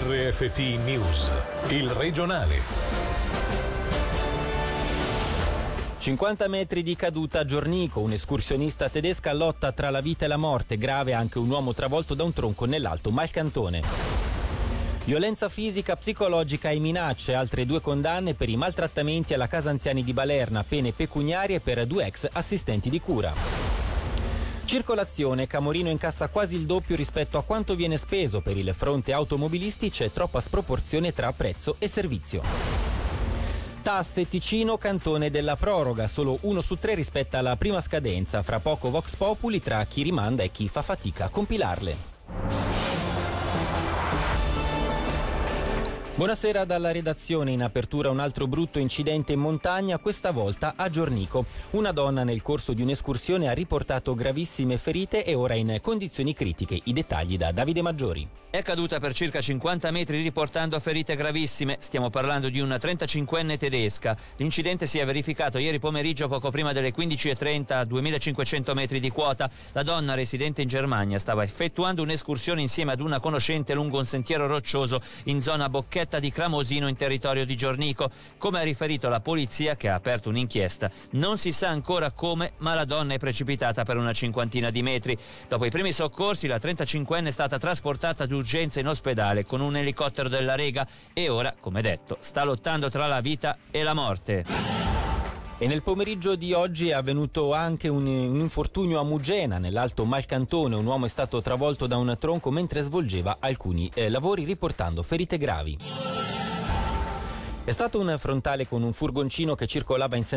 RFT News, il regionale. 50 metri di caduta a Giornico, un'escursionista tedesca lotta tra la vita e la morte, grave anche un uomo travolto da un tronco nell'alto Malcantone. Violenza fisica, psicologica e minacce, altre due condanne per i maltrattamenti alla casa anziani di Balerna, pene pecuniarie per due ex assistenti di cura. Circolazione, Camorino incassa quasi il doppio rispetto a quanto viene speso per il fronte automobilisti, c'è troppa sproporzione tra prezzo e servizio. Tasse Ticino, cantone della proroga, solo uno su tre rispetta la prima scadenza, fra poco Vox Populi tra chi rimanda e chi fa fatica a compilarle. Buonasera dalla redazione. In apertura un altro brutto incidente in montagna, questa volta a Giornico. Una donna nel corso di un'escursione ha riportato gravissime ferite e ora in condizioni critiche. I dettagli da Davide Maggiori. È caduta per circa 50 metri riportando ferite gravissime. Stiamo parlando di una 35enne tedesca. L'incidente si è verificato ieri pomeriggio poco prima delle 15.30 a 2500 metri di quota. La donna residente in Germania stava effettuando un'escursione insieme ad una conoscente lungo un sentiero roccioso in zona Bocchetta Valletta di Cramosino in territorio di Giornico. Come ha riferito la polizia che ha aperto un'inchiesta, non si sa ancora come, ma la donna è precipitata per una cinquantina di metri. Dopo i primi soccorsi, la 35enne è stata trasportata d'urgenza in ospedale con un elicottero della Rega e ora, come detto, sta lottando tra la vita e la morte. E nel pomeriggio di oggi è avvenuto anche un, un, infortunio a Mugena, nell'Alto Malcantone. Un uomo è stato travolto da un tronco mentre svolgeva alcuni eh, lavori riportando ferite gravi. È stato un frontale con un furgoncino che circolava in senso